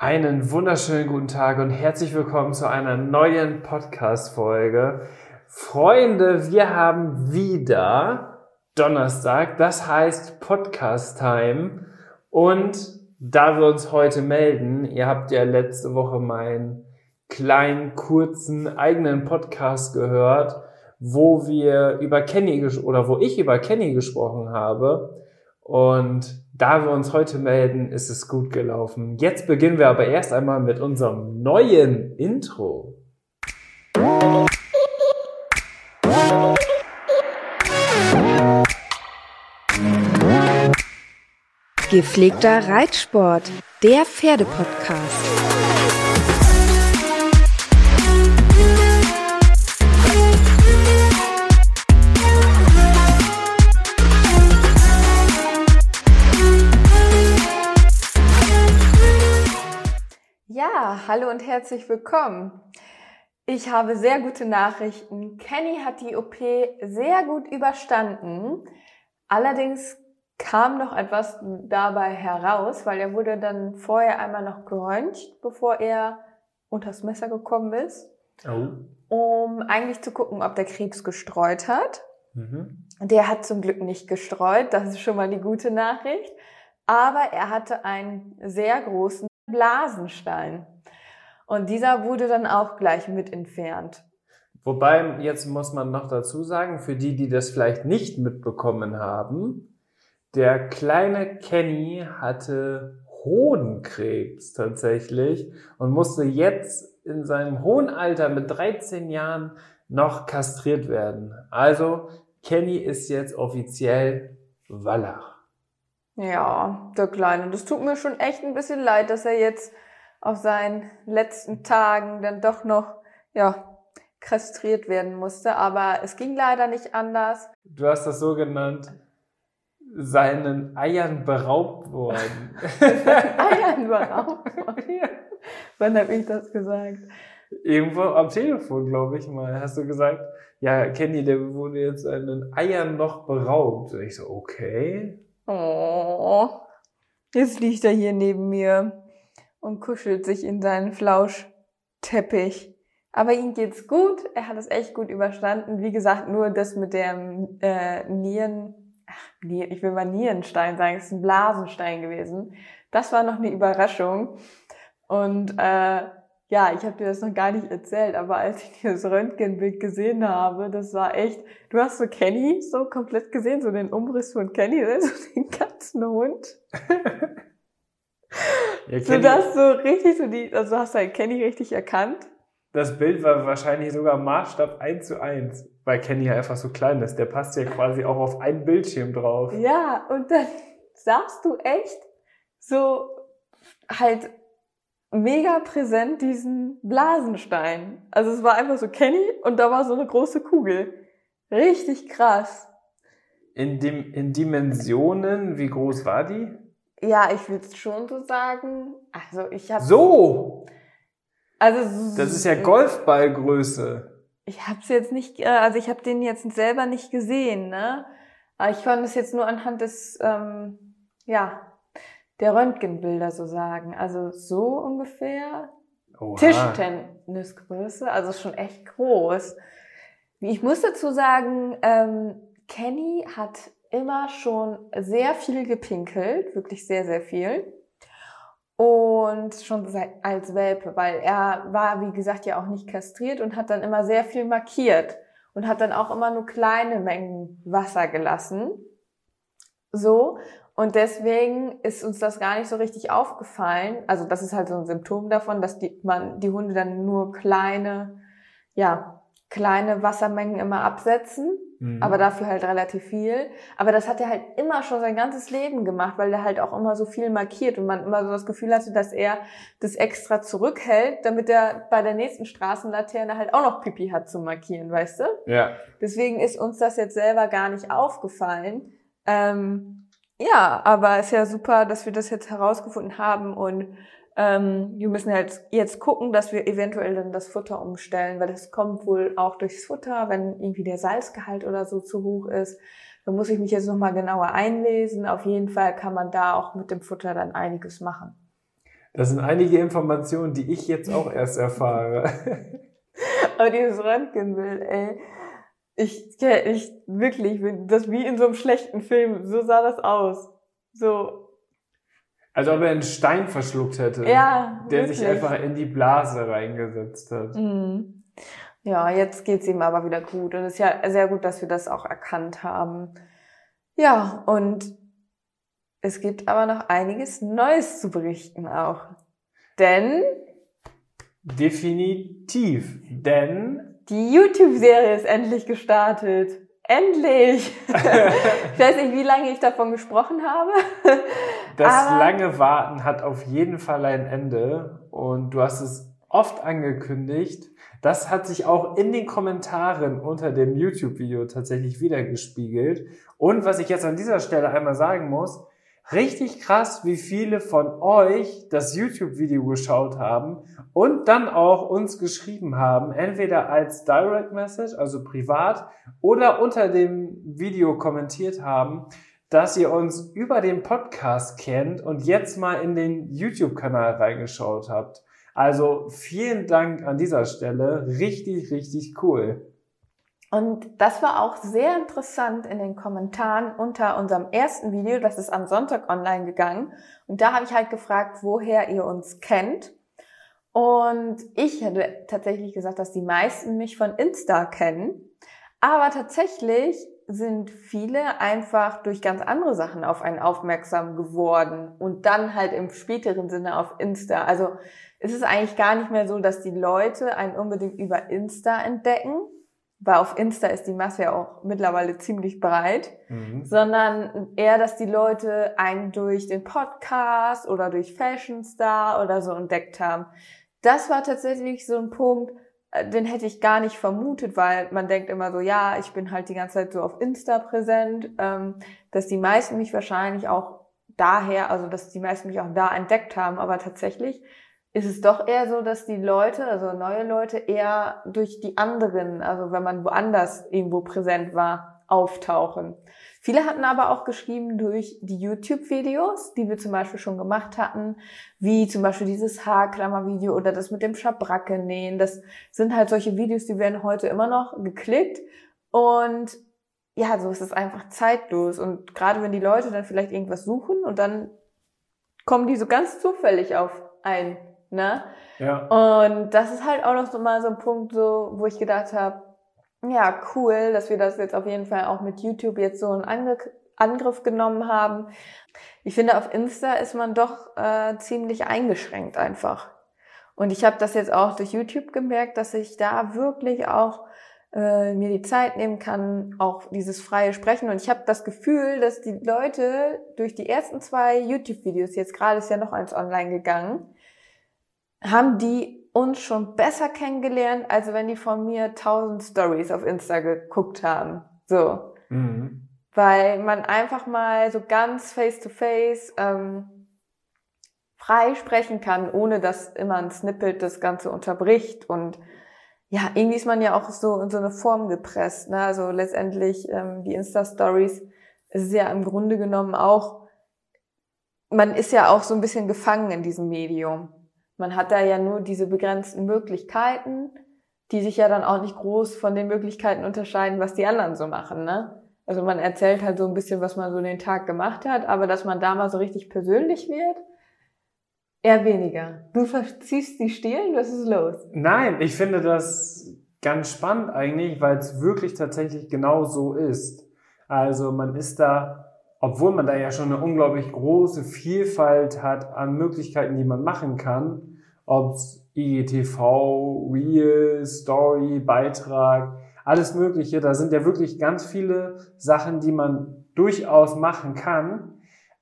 Einen wunderschönen guten Tag und herzlich willkommen zu einer neuen Podcast-Folge. Freunde, wir haben wieder Donnerstag, das heißt Podcast-Time. Und da wir uns heute melden, ihr habt ja letzte Woche meinen kleinen, kurzen, eigenen Podcast gehört, wo wir über Kenny oder wo ich über Kenny gesprochen habe. Und da wir uns heute melden, ist es gut gelaufen. Jetzt beginnen wir aber erst einmal mit unserem neuen Intro. Gepflegter Reitsport, der Pferdepodcast. Hallo und herzlich willkommen. Ich habe sehr gute Nachrichten. Kenny hat die OP sehr gut überstanden. Allerdings kam noch etwas dabei heraus, weil er wurde dann vorher einmal noch geröntgt, bevor er unters Messer gekommen ist, oh. um eigentlich zu gucken, ob der Krebs gestreut hat. Mhm. Der hat zum Glück nicht gestreut, das ist schon mal die gute Nachricht. Aber er hatte einen sehr großen Blasenstein. Und dieser wurde dann auch gleich mit entfernt. Wobei, jetzt muss man noch dazu sagen, für die, die das vielleicht nicht mitbekommen haben, der kleine Kenny hatte Hodenkrebs tatsächlich und musste jetzt in seinem hohen Alter mit 13 Jahren noch kastriert werden. Also Kenny ist jetzt offiziell Wallach. Ja, der Kleine. Das tut mir schon echt ein bisschen leid, dass er jetzt auf seinen letzten Tagen dann doch noch, ja, kastriert werden musste. Aber es ging leider nicht anders. Du hast das so genannt, seinen Eiern beraubt worden. Eiern beraubt worden? Wann habe ich das gesagt? Irgendwo am Telefon, glaube ich mal, hast du gesagt, ja, Kenny, der wurde jetzt seinen Eiern noch beraubt. Und ich so, okay. Oh, jetzt liegt er hier neben mir und kuschelt sich in seinen Flauschteppich. Aber ihm geht's gut, er hat es echt gut überstanden. Wie gesagt, nur das mit dem äh, Nieren, ach, ich will mal Nierenstein sagen, es ist ein Blasenstein gewesen. Das war noch eine Überraschung. Und äh, ja, ich habe dir das noch gar nicht erzählt, aber als ich das Röntgenbild gesehen habe, das war echt, du hast so Kenny so komplett gesehen, so den Umriss von Kenny, so den ganzen Hund. Ja, so dass so richtig so die, also hast du halt Kenny richtig erkannt. Das Bild war wahrscheinlich sogar Maßstab 1 zu 1, weil Kenny einfach so klein ist. Der passt ja quasi auch auf einen Bildschirm drauf. Ja, und dann sahst du echt so halt mega präsent diesen Blasenstein. Also es war einfach so Kenny und da war so eine große Kugel. Richtig krass. In, dem, in Dimensionen, wie groß war die? Ja, ich würde schon so sagen. Also ich habe so. Also das ist ja Golfballgröße. Ich habe es jetzt nicht, äh, also ich habe den jetzt selber nicht gesehen, ne? Aber ich konnte es jetzt nur anhand des, ähm, ja, der Röntgenbilder so sagen. Also so ungefähr Oha. Tischtennisgröße, also schon echt groß. Ich muss dazu sagen, ähm, Kenny hat immer schon sehr viel gepinkelt, wirklich sehr, sehr viel. Und schon als Welpe, weil er war, wie gesagt, ja auch nicht kastriert und hat dann immer sehr viel markiert und hat dann auch immer nur kleine Mengen Wasser gelassen. So. Und deswegen ist uns das gar nicht so richtig aufgefallen. Also das ist halt so ein Symptom davon, dass die, man, die Hunde dann nur kleine, ja, kleine Wassermengen immer absetzen mhm. aber dafür halt relativ viel. Aber das hat er halt immer schon sein ganzes Leben gemacht, weil er halt auch immer so viel markiert und man immer so das Gefühl hatte, dass er das extra zurückhält, damit er bei der nächsten Straßenlaterne halt auch noch Pipi hat zu markieren, weißt du? Ja. Deswegen ist uns das jetzt selber gar nicht aufgefallen. Ähm, ja, aber ist ja super, dass wir das jetzt herausgefunden haben und ähm, wir müssen halt jetzt gucken, dass wir eventuell dann das Futter umstellen, weil das kommt wohl auch durchs Futter, wenn irgendwie der Salzgehalt oder so zu hoch ist. Da muss ich mich jetzt nochmal genauer einlesen. Auf jeden Fall kann man da auch mit dem Futter dann einiges machen. Das sind einige Informationen, die ich jetzt auch erst erfahre. Aber dieses Röntgenbild, ey. Ich, ich, wirklich, das wie in so einem schlechten Film. So sah das aus. So, als ob er einen Stein verschluckt hätte. Ja. Der wirklich. sich einfach in die Blase reingesetzt hat. Mhm. Ja, jetzt geht's ihm aber wieder gut. Und es ist ja sehr gut, dass wir das auch erkannt haben. Ja, und es gibt aber noch einiges Neues zu berichten auch. Denn. Definitiv. Denn. Die YouTube-Serie ist endlich gestartet. Endlich! ich weiß nicht, wie lange ich davon gesprochen habe. das aber lange Warten hat auf jeden Fall ein Ende und du hast es oft angekündigt. Das hat sich auch in den Kommentaren unter dem YouTube-Video tatsächlich wiedergespiegelt. Und was ich jetzt an dieser Stelle einmal sagen muss, Richtig krass, wie viele von euch das YouTube-Video geschaut haben und dann auch uns geschrieben haben, entweder als Direct Message, also privat, oder unter dem Video kommentiert haben, dass ihr uns über den Podcast kennt und jetzt mal in den YouTube-Kanal reingeschaut habt. Also vielen Dank an dieser Stelle. Richtig, richtig cool. Und das war auch sehr interessant in den Kommentaren unter unserem ersten Video. Das ist am Sonntag online gegangen. Und da habe ich halt gefragt, woher ihr uns kennt. Und ich hätte tatsächlich gesagt, dass die meisten mich von Insta kennen. Aber tatsächlich sind viele einfach durch ganz andere Sachen auf einen aufmerksam geworden und dann halt im späteren Sinne auf Insta. Also es ist eigentlich gar nicht mehr so, dass die Leute einen unbedingt über Insta entdecken, weil auf Insta ist die Masse ja auch mittlerweile ziemlich breit, mhm. sondern eher, dass die Leute einen durch den Podcast oder durch Fashion Star oder so entdeckt haben. Das war tatsächlich so ein Punkt, äh, den hätte ich gar nicht vermutet, weil man denkt immer so, ja, ich bin halt die ganze Zeit so auf Insta präsent, ähm, dass die meisten mich wahrscheinlich auch daher, also dass die meisten mich auch da entdeckt haben, aber tatsächlich ist es doch eher so, dass die Leute, also neue Leute, eher durch die anderen, also wenn man woanders irgendwo präsent war, auftauchen. Viele hatten aber auch geschrieben durch die YouTube-Videos, die wir zum Beispiel schon gemacht hatten, wie zum Beispiel dieses Haarklammer-Video oder das mit dem Schabracke nähen. Das sind halt solche Videos, die werden heute immer noch geklickt und ja, so ist es einfach zeitlos. Und gerade wenn die Leute dann vielleicht irgendwas suchen und dann kommen die so ganz zufällig auf ein Ne? Ja. Und das ist halt auch noch so mal so ein Punkt, so, wo ich gedacht habe, ja, cool, dass wir das jetzt auf jeden Fall auch mit YouTube jetzt so einen Angr Angriff genommen haben. Ich finde, auf Insta ist man doch äh, ziemlich eingeschränkt einfach. Und ich habe das jetzt auch durch YouTube gemerkt, dass ich da wirklich auch äh, mir die Zeit nehmen kann, auch dieses freie Sprechen. Und ich habe das Gefühl, dass die Leute durch die ersten zwei YouTube-Videos, jetzt gerade ist ja noch eins online gegangen, haben die uns schon besser kennengelernt, als wenn die von mir tausend Stories auf Insta geguckt haben. So. Mhm. Weil man einfach mal so ganz face to face ähm, frei sprechen kann, ohne dass immer ein Snippet das Ganze unterbricht. Und ja, irgendwie ist man ja auch so in so eine Form gepresst. Ne? Also letztendlich ähm, die Insta-Stories ist ja im Grunde genommen auch, man ist ja auch so ein bisschen gefangen in diesem Medium. Man hat da ja nur diese begrenzten Möglichkeiten, die sich ja dann auch nicht groß von den Möglichkeiten unterscheiden, was die anderen so machen, ne? Also man erzählt halt so ein bisschen, was man so den Tag gemacht hat, aber dass man da mal so richtig persönlich wird, eher weniger. Du verziehst die Stirn, was ist los? Nein, ich finde das ganz spannend eigentlich, weil es wirklich tatsächlich genau so ist. Also man ist da obwohl man da ja schon eine unglaublich große Vielfalt hat an Möglichkeiten, die man machen kann, ob IGTV, Real, Story, Beitrag, alles Mögliche. Da sind ja wirklich ganz viele Sachen, die man durchaus machen kann.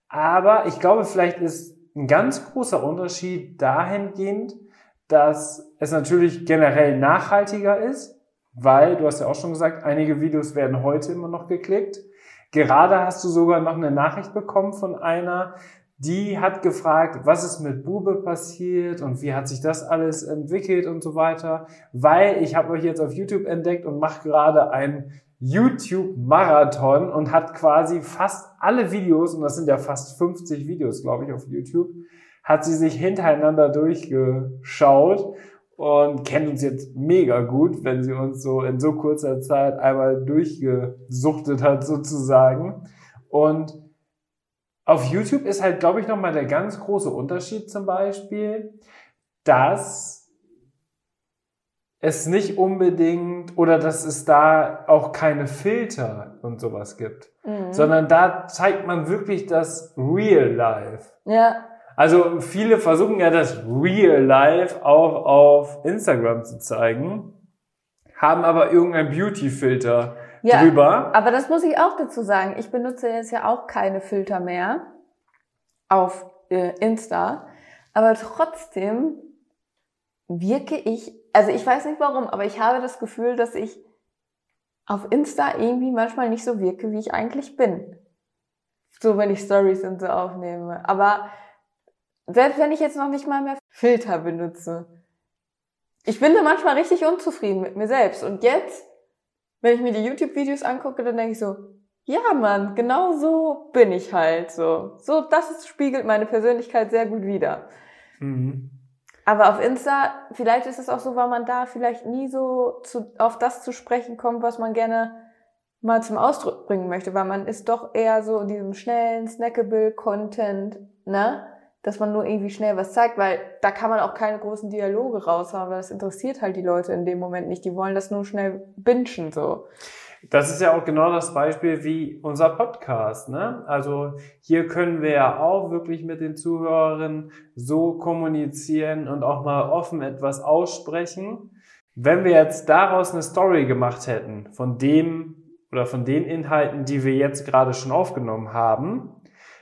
Aber ich glaube, vielleicht ist ein ganz großer Unterschied dahingehend, dass es natürlich generell nachhaltiger ist, weil, du hast ja auch schon gesagt, einige Videos werden heute immer noch geklickt. Gerade hast du sogar noch eine Nachricht bekommen von einer, die hat gefragt, was ist mit Bube passiert und wie hat sich das alles entwickelt und so weiter, weil ich habe euch jetzt auf YouTube entdeckt und mache gerade ein YouTube-Marathon und hat quasi fast alle Videos, und das sind ja fast 50 Videos, glaube ich, auf YouTube, hat sie sich hintereinander durchgeschaut und kennt uns jetzt mega gut, wenn sie uns so in so kurzer Zeit einmal durchgesuchtet hat sozusagen. Und auf YouTube ist halt, glaube ich, nochmal der ganz große Unterschied zum Beispiel, dass es nicht unbedingt oder dass es da auch keine Filter und sowas gibt, mhm. sondern da zeigt man wirklich das Real Life. Ja. Also viele versuchen ja das Real Life auch auf Instagram zu zeigen, haben aber irgendein Beauty-Filter ja, drüber. Aber das muss ich auch dazu sagen. Ich benutze jetzt ja auch keine Filter mehr auf äh, Insta. Aber trotzdem wirke ich, also ich weiß nicht warum, aber ich habe das Gefühl, dass ich auf Insta irgendwie manchmal nicht so wirke, wie ich eigentlich bin. So, wenn ich Stories und so aufnehme. Aber selbst wenn ich jetzt noch nicht mal mehr Filter benutze. Ich bin da manchmal richtig unzufrieden mit mir selbst. Und jetzt wenn ich mir die YouTube-Videos angucke, dann denke ich so, ja, Mann, genau so bin ich halt so. So, das ist, spiegelt meine Persönlichkeit sehr gut wider. Mhm. Aber auf Insta, vielleicht ist es auch so, weil man da vielleicht nie so zu, auf das zu sprechen kommt, was man gerne mal zum Ausdruck bringen möchte, weil man ist doch eher so in diesem schnellen, snackable Content, ne? Dass man nur irgendwie schnell was zeigt, weil da kann man auch keine großen Dialoge raushauen, weil das interessiert halt die Leute in dem Moment nicht. Die wollen das nur schnell bingen so. Das ist ja auch genau das Beispiel wie unser Podcast. Ne? Also hier können wir ja auch wirklich mit den Zuhörerinnen so kommunizieren und auch mal offen etwas aussprechen. Wenn wir jetzt daraus eine Story gemacht hätten, von dem oder von den Inhalten, die wir jetzt gerade schon aufgenommen haben,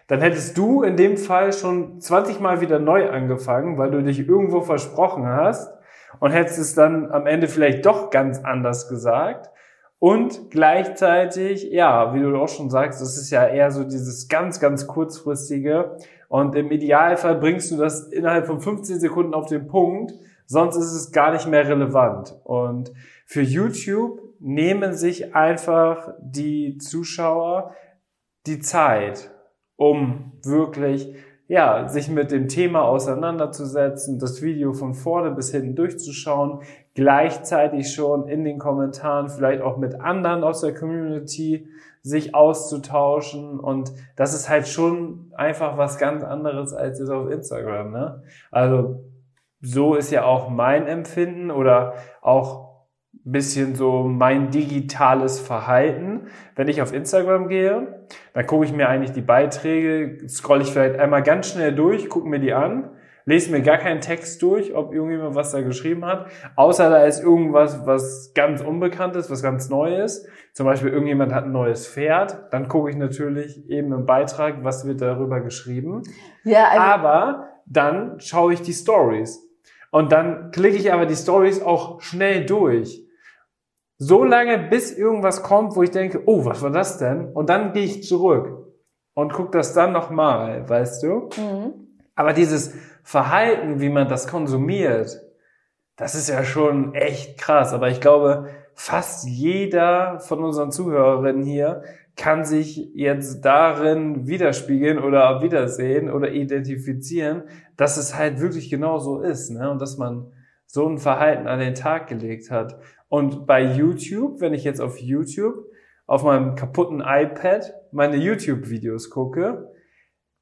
dann hättest du in dem Fall schon 20 Mal wieder neu angefangen, weil du dich irgendwo versprochen hast und hättest es dann am Ende vielleicht doch ganz anders gesagt. Und gleichzeitig, ja, wie du auch schon sagst, das ist ja eher so dieses ganz, ganz kurzfristige. Und im Idealfall bringst du das innerhalb von 15 Sekunden auf den Punkt, sonst ist es gar nicht mehr relevant. Und für YouTube nehmen sich einfach die Zuschauer die Zeit um wirklich ja, sich mit dem Thema auseinanderzusetzen, das Video von vorne bis hinten durchzuschauen, gleichzeitig schon in den Kommentaren vielleicht auch mit anderen aus der Community sich auszutauschen und das ist halt schon einfach was ganz anderes als jetzt auf Instagram, ne? Also so ist ja auch mein Empfinden oder auch bisschen so mein digitales Verhalten. Wenn ich auf Instagram gehe, dann gucke ich mir eigentlich die Beiträge, scroll ich vielleicht einmal ganz schnell durch, gucke mir die an, lese mir gar keinen Text durch, ob irgendjemand was da geschrieben hat, außer da ist irgendwas, was ganz Unbekanntes, was ganz Neues. Zum Beispiel irgendjemand hat ein neues Pferd, dann gucke ich natürlich eben im Beitrag, was wird darüber geschrieben. Ja, also Aber dann schaue ich die Stories. Und dann klicke ich aber die Stories auch schnell durch so lange, bis irgendwas kommt, wo ich denke, oh, was war das denn? Und dann gehe ich zurück und gucke das dann nochmal, weißt du? Mhm. Aber dieses Verhalten, wie man das konsumiert, das ist ja schon echt krass. Aber ich glaube, fast jeder von unseren Zuhörerinnen hier kann sich jetzt darin widerspiegeln oder wiedersehen oder identifizieren, dass es halt wirklich genau so ist, ne? Und dass man so ein Verhalten an den Tag gelegt hat. Und bei YouTube, wenn ich jetzt auf YouTube auf meinem kaputten iPad meine YouTube-Videos gucke,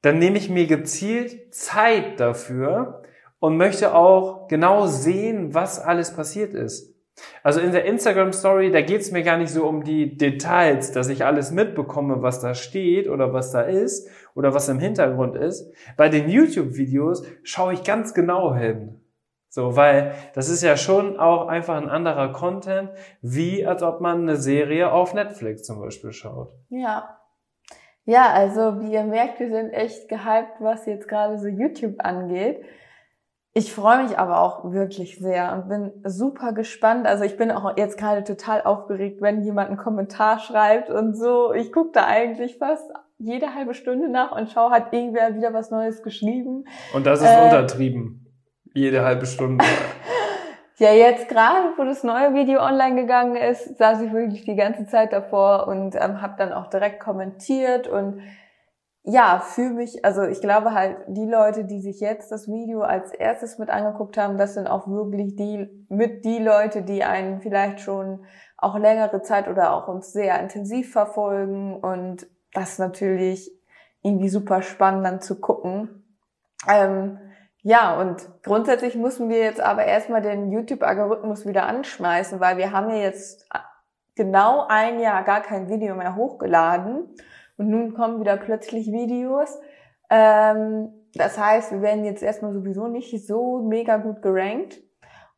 dann nehme ich mir gezielt Zeit dafür und möchte auch genau sehen, was alles passiert ist. Also in der Instagram Story, da geht es mir gar nicht so um die Details, dass ich alles mitbekomme, was da steht oder was da ist oder was im Hintergrund ist. Bei den YouTube-Videos schaue ich ganz genau hin. So, weil das ist ja schon auch einfach ein anderer Content, wie als ob man eine Serie auf Netflix zum Beispiel schaut. Ja. Ja, also wie ihr merkt, wir sind echt gehypt, was jetzt gerade so YouTube angeht. Ich freue mich aber auch wirklich sehr und bin super gespannt. Also ich bin auch jetzt gerade total aufgeregt, wenn jemand einen Kommentar schreibt und so. Ich gucke da eigentlich fast jede halbe Stunde nach und schaue, hat irgendwer wieder was Neues geschrieben. Und das ist äh, untertrieben. Jede halbe Stunde. ja, jetzt gerade, wo das neue Video online gegangen ist, saß ich wirklich die ganze Zeit davor und ähm, habe dann auch direkt kommentiert und ja, fühle mich, also ich glaube halt, die Leute, die sich jetzt das Video als erstes mit angeguckt haben, das sind auch wirklich die, mit die Leute, die einen vielleicht schon auch längere Zeit oder auch uns sehr intensiv verfolgen und das natürlich irgendwie super spannend dann zu gucken. Ähm, ja, und grundsätzlich müssen wir jetzt aber erstmal den YouTube-Algorithmus wieder anschmeißen, weil wir haben ja jetzt genau ein Jahr gar kein Video mehr hochgeladen. Und nun kommen wieder plötzlich Videos. Ähm, das heißt, wir werden jetzt erstmal sowieso nicht so mega gut gerankt.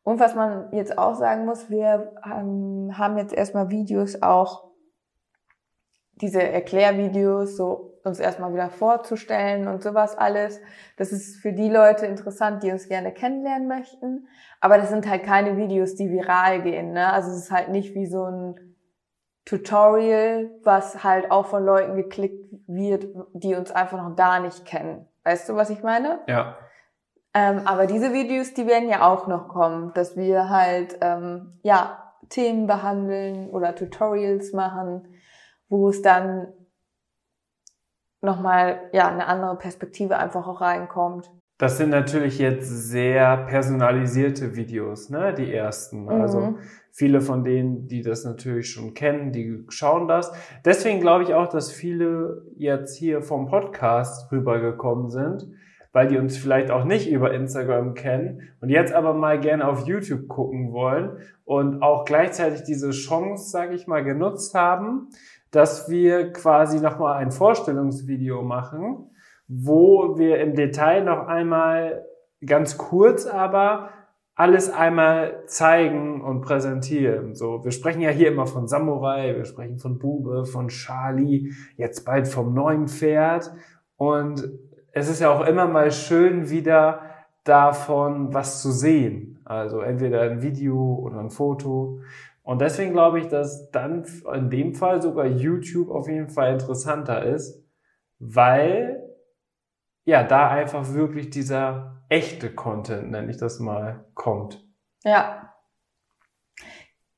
Und was man jetzt auch sagen muss, wir ähm, haben jetzt erstmal Videos auch, diese Erklärvideos, so uns erstmal wieder vorzustellen und sowas alles. Das ist für die Leute interessant, die uns gerne kennenlernen möchten. Aber das sind halt keine Videos, die viral gehen. Ne? Also es ist halt nicht wie so ein Tutorial, was halt auch von Leuten geklickt wird, die uns einfach noch gar nicht kennen. Weißt du, was ich meine? Ja. Ähm, aber diese Videos, die werden ja auch noch kommen, dass wir halt ähm, ja Themen behandeln oder Tutorials machen, wo es dann nochmal ja eine andere Perspektive einfach auch reinkommt. Das sind natürlich jetzt sehr personalisierte Videos, ne? Die ersten. Also mhm. viele von denen, die das natürlich schon kennen, die schauen das. Deswegen glaube ich auch, dass viele jetzt hier vom Podcast rübergekommen sind, weil die uns vielleicht auch nicht über Instagram kennen und jetzt aber mal gerne auf YouTube gucken wollen und auch gleichzeitig diese Chance, sage ich mal, genutzt haben, dass wir quasi nochmal ein Vorstellungsvideo machen wo wir im Detail noch einmal ganz kurz aber alles einmal zeigen und präsentieren. So, wir sprechen ja hier immer von Samurai, wir sprechen von Bube, von Charlie, jetzt bald vom neuen Pferd. Und es ist ja auch immer mal schön, wieder davon was zu sehen. Also entweder ein Video oder ein Foto. Und deswegen glaube ich, dass dann in dem Fall sogar YouTube auf jeden Fall interessanter ist, weil ja, da einfach wirklich dieser echte Content, nenne ich das mal, kommt. Ja.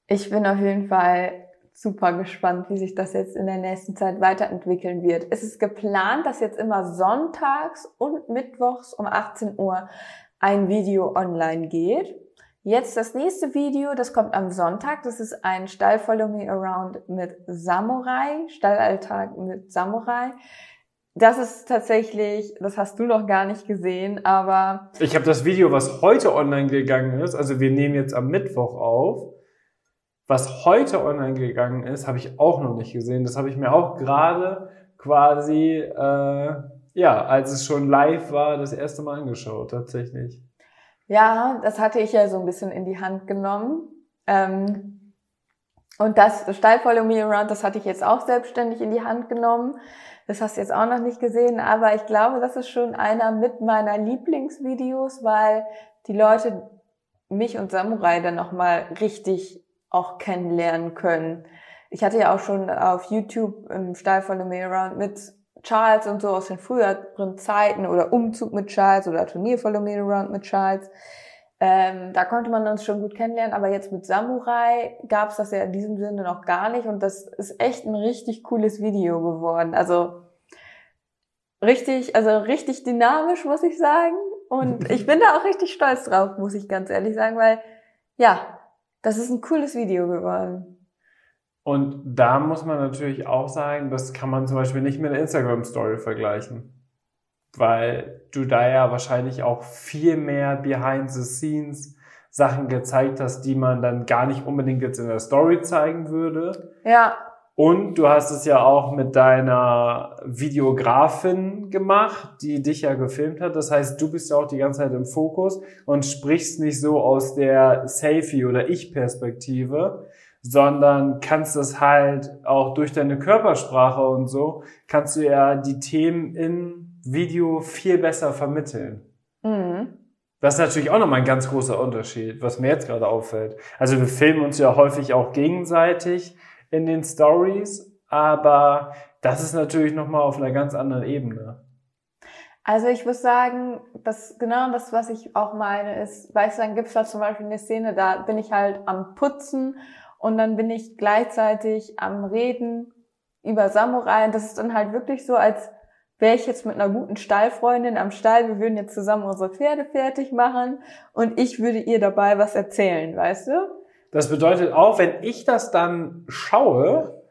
Ich bin auf jeden Fall super gespannt, wie sich das jetzt in der nächsten Zeit weiterentwickeln wird. Es ist geplant, dass jetzt immer sonntags und mittwochs um 18 Uhr ein Video online geht. Jetzt das nächste Video, das kommt am Sonntag. Das ist ein Stall Follow Me Around mit Samurai, Stallalltag mit Samurai. Das ist tatsächlich, das hast du noch gar nicht gesehen, aber. Ich habe das Video, was heute online gegangen ist, also wir nehmen jetzt am Mittwoch auf. Was heute online gegangen ist, habe ich auch noch nicht gesehen. Das habe ich mir auch gerade quasi, äh, ja, als es schon live war, das erste Mal angeschaut, tatsächlich. Ja, das hatte ich ja so ein bisschen in die Hand genommen. Ähm, und das Style Follow Me Around, das hatte ich jetzt auch selbstständig in die Hand genommen. Das hast du jetzt auch noch nicht gesehen, aber ich glaube, das ist schon einer mit meiner Lieblingsvideos, weil die Leute mich und Samurai dann nochmal richtig auch kennenlernen können. Ich hatte ja auch schon auf YouTube im Style the Me Around mit Charles und so aus den früheren Zeiten oder Umzug mit Charles oder Turnier Follow Me Around mit Charles. Ähm, da konnte man uns schon gut kennenlernen, aber jetzt mit Samurai gab es das ja in diesem Sinne noch gar nicht und das ist echt ein richtig cooles Video geworden. Also richtig, also richtig dynamisch, muss ich sagen. Und ich bin da auch richtig stolz drauf, muss ich ganz ehrlich sagen, weil ja, das ist ein cooles Video geworden. Und da muss man natürlich auch sagen, das kann man zum Beispiel nicht mit einer Instagram-Story vergleichen weil du da ja wahrscheinlich auch viel mehr behind the scenes Sachen gezeigt hast, die man dann gar nicht unbedingt jetzt in der Story zeigen würde. Ja. Und du hast es ja auch mit deiner Videografin gemacht, die dich ja gefilmt hat. Das heißt, du bist ja auch die ganze Zeit im Fokus und sprichst nicht so aus der Selfie- oder Ich-Perspektive, sondern kannst es halt auch durch deine Körpersprache und so, kannst du ja die Themen im Video viel besser vermitteln. Mhm. Das ist natürlich auch nochmal ein ganz großer Unterschied, was mir jetzt gerade auffällt. Also wir filmen uns ja häufig auch gegenseitig in den Stories, aber das ist natürlich nochmal auf einer ganz anderen Ebene. Also ich muss sagen, dass genau das, was ich auch meine, ist, weißt du, dann gibt's da zum Beispiel eine Szene, da bin ich halt am Putzen und dann bin ich gleichzeitig am Reden über Samurai. Und das ist dann halt wirklich so, als wäre ich jetzt mit einer guten Stallfreundin am Stall, wir würden jetzt zusammen unsere Pferde fertig machen. Und ich würde ihr dabei was erzählen, weißt du? Das bedeutet auch, wenn ich das dann schaue,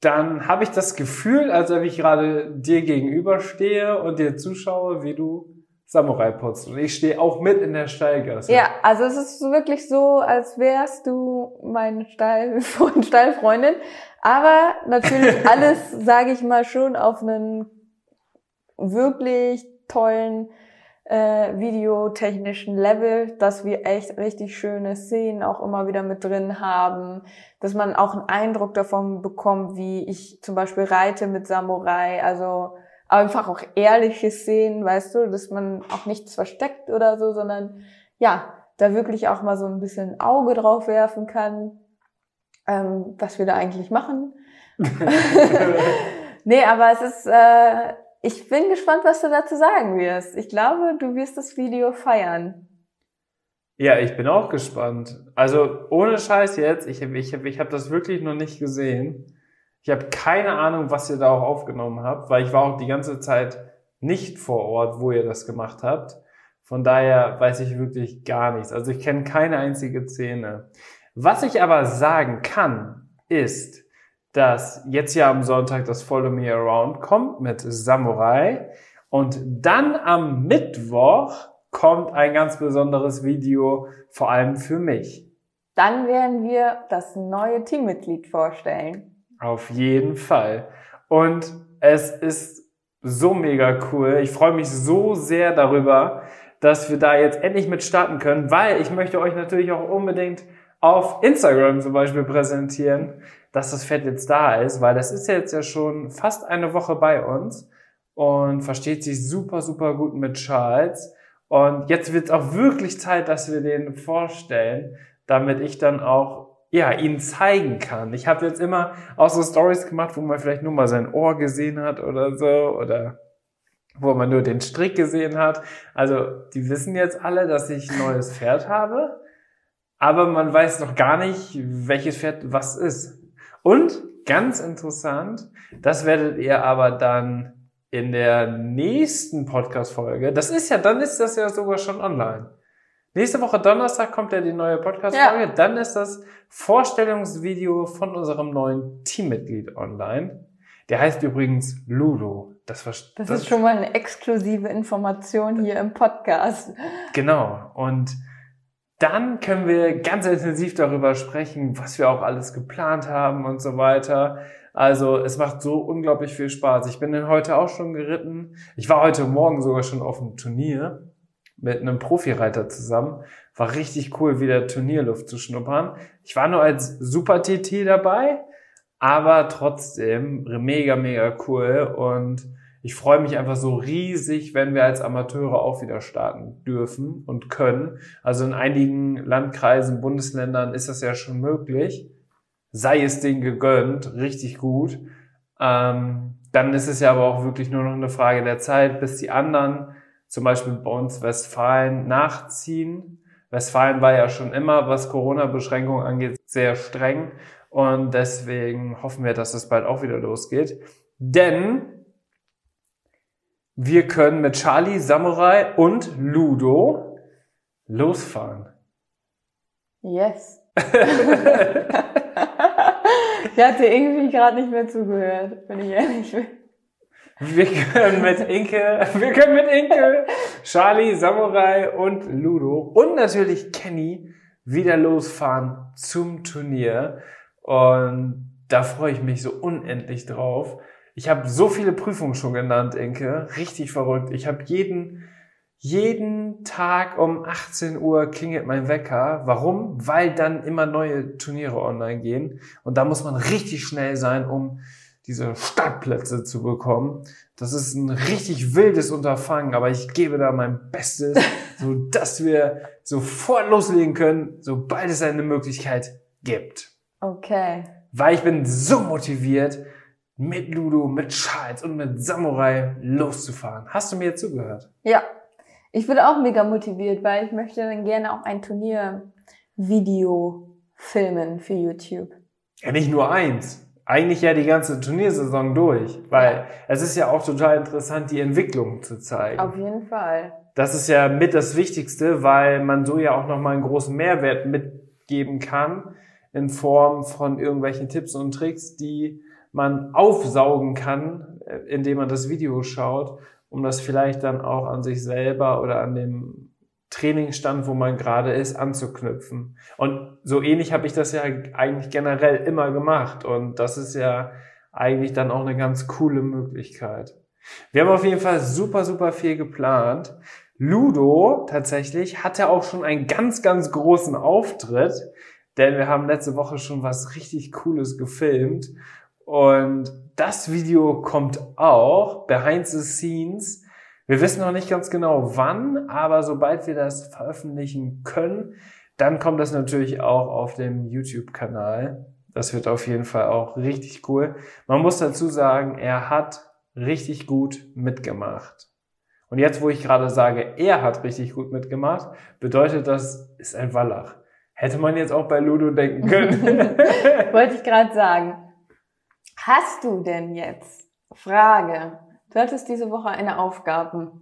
dann habe ich das Gefühl, als ob ich gerade dir gegenüberstehe und dir zuschaue, wie du Samurai putzt. Und ich stehe auch mit in der Stallgasse. Ja, also es ist wirklich so, als wärst du meine Stall Stallfreundin. Aber natürlich alles, sage ich mal, schon auf einen wirklich tollen äh, videotechnischen Level, dass wir echt richtig schöne Szenen auch immer wieder mit drin haben, dass man auch einen Eindruck davon bekommt, wie ich zum Beispiel reite mit Samurai, also einfach auch ehrliche Szenen, weißt du, dass man auch nichts versteckt oder so, sondern ja, da wirklich auch mal so ein bisschen Auge drauf werfen kann, ähm, was wir da eigentlich machen. nee, aber es ist äh, ich bin gespannt, was du dazu sagen wirst. Ich glaube, du wirst das Video feiern. Ja, ich bin auch gespannt. Also ohne Scheiß jetzt, ich habe ich ich hab das wirklich noch nicht gesehen. Ich habe keine Ahnung, was ihr da auch aufgenommen habt, weil ich war auch die ganze Zeit nicht vor Ort, wo ihr das gemacht habt. Von daher weiß ich wirklich gar nichts. Also ich kenne keine einzige Szene. Was ich aber sagen kann, ist, dass jetzt ja am Sonntag das Follow Me Around kommt mit Samurai und dann am Mittwoch kommt ein ganz besonderes Video, vor allem für mich. Dann werden wir das neue Teammitglied vorstellen. Auf jeden Fall. Und es ist so mega cool. Ich freue mich so sehr darüber, dass wir da jetzt endlich mit starten können, weil ich möchte euch natürlich auch unbedingt auf Instagram zum Beispiel präsentieren dass das Pferd jetzt da ist, weil das ist jetzt ja schon fast eine Woche bei uns und versteht sich super, super gut mit Charles. Und jetzt wird es auch wirklich Zeit, dass wir den vorstellen, damit ich dann auch ja, ihn zeigen kann. Ich habe jetzt immer auch so Stories gemacht, wo man vielleicht nur mal sein Ohr gesehen hat oder so oder wo man nur den Strick gesehen hat. Also, die wissen jetzt alle, dass ich ein neues Pferd habe, aber man weiß noch gar nicht, welches Pferd was ist. Und ganz interessant, das werdet ihr aber dann in der nächsten Podcast-Folge, das ist ja, dann ist das ja sogar schon online. Nächste Woche Donnerstag kommt ja die neue Podcast-Folge, ja. dann ist das Vorstellungsvideo von unserem neuen Teammitglied online. Der heißt übrigens Ludo. Das, das, das ist schon mal eine exklusive Information hier im Podcast. Genau. Und dann können wir ganz intensiv darüber sprechen, was wir auch alles geplant haben und so weiter. Also es macht so unglaublich viel Spaß. Ich bin dann heute auch schon geritten. Ich war heute Morgen sogar schon auf einem Turnier mit einem Profireiter zusammen. War richtig cool, wieder Turnierluft zu schnuppern. Ich war nur als Super TT dabei, aber trotzdem mega, mega cool und ich freue mich einfach so riesig, wenn wir als Amateure auch wieder starten dürfen und können. Also in einigen Landkreisen, Bundesländern ist das ja schon möglich. Sei es denen gegönnt, richtig gut. Ähm, dann ist es ja aber auch wirklich nur noch eine Frage der Zeit, bis die anderen, zum Beispiel bei uns Westfalen, nachziehen. Westfalen war ja schon immer, was Corona-Beschränkungen angeht, sehr streng. Und deswegen hoffen wir, dass es bald auch wieder losgeht. Denn wir können mit Charlie, Samurai und Ludo losfahren. Yes. ich hatte irgendwie gerade nicht mehr zugehört, wenn ich ehrlich bin. Wir können mit Inke, wir können mit Inke, Charlie, Samurai und Ludo und natürlich Kenny wieder losfahren zum Turnier. Und da freue ich mich so unendlich drauf. Ich habe so viele Prüfungen schon genannt, Inke. Richtig verrückt. Ich habe jeden, jeden Tag um 18 Uhr klingelt mein Wecker. Warum? Weil dann immer neue Turniere online gehen. Und da muss man richtig schnell sein, um diese Startplätze zu bekommen. Das ist ein richtig wildes Unterfangen, aber ich gebe da mein Bestes, so dass wir sofort loslegen können, sobald es eine Möglichkeit gibt. Okay. Weil ich bin so motiviert, mit Ludo, mit Charles und mit Samurai loszufahren. Hast du mir jetzt zugehört? Ja. Ich bin auch mega motiviert, weil ich möchte dann gerne auch ein Turniervideo filmen für YouTube. Ja, nicht nur eins eigentlich ja die ganze Turniersaison durch, weil es ist ja auch total interessant, die Entwicklung zu zeigen. Auf jeden Fall. Das ist ja mit das Wichtigste, weil man so ja auch nochmal einen großen Mehrwert mitgeben kann in Form von irgendwelchen Tipps und Tricks, die man aufsaugen kann, äh, indem man das Video schaut, um das vielleicht dann auch an sich selber oder an dem Trainingsstand, wo man gerade ist, anzuknüpfen. Und so ähnlich habe ich das ja eigentlich generell immer gemacht. Und das ist ja eigentlich dann auch eine ganz coole Möglichkeit. Wir haben auf jeden Fall super, super viel geplant. Ludo tatsächlich hatte auch schon einen ganz, ganz großen Auftritt, denn wir haben letzte Woche schon was richtig Cooles gefilmt. Und das Video kommt auch behind the scenes wir wissen noch nicht ganz genau wann, aber sobald wir das veröffentlichen können, dann kommt das natürlich auch auf dem YouTube-Kanal. Das wird auf jeden Fall auch richtig cool. Man muss dazu sagen, er hat richtig gut mitgemacht. Und jetzt, wo ich gerade sage, er hat richtig gut mitgemacht, bedeutet das, ist ein Wallach. Hätte man jetzt auch bei Ludo denken können. Wollte ich gerade sagen. Hast du denn jetzt Frage Du hattest diese Woche eine Aufgabe.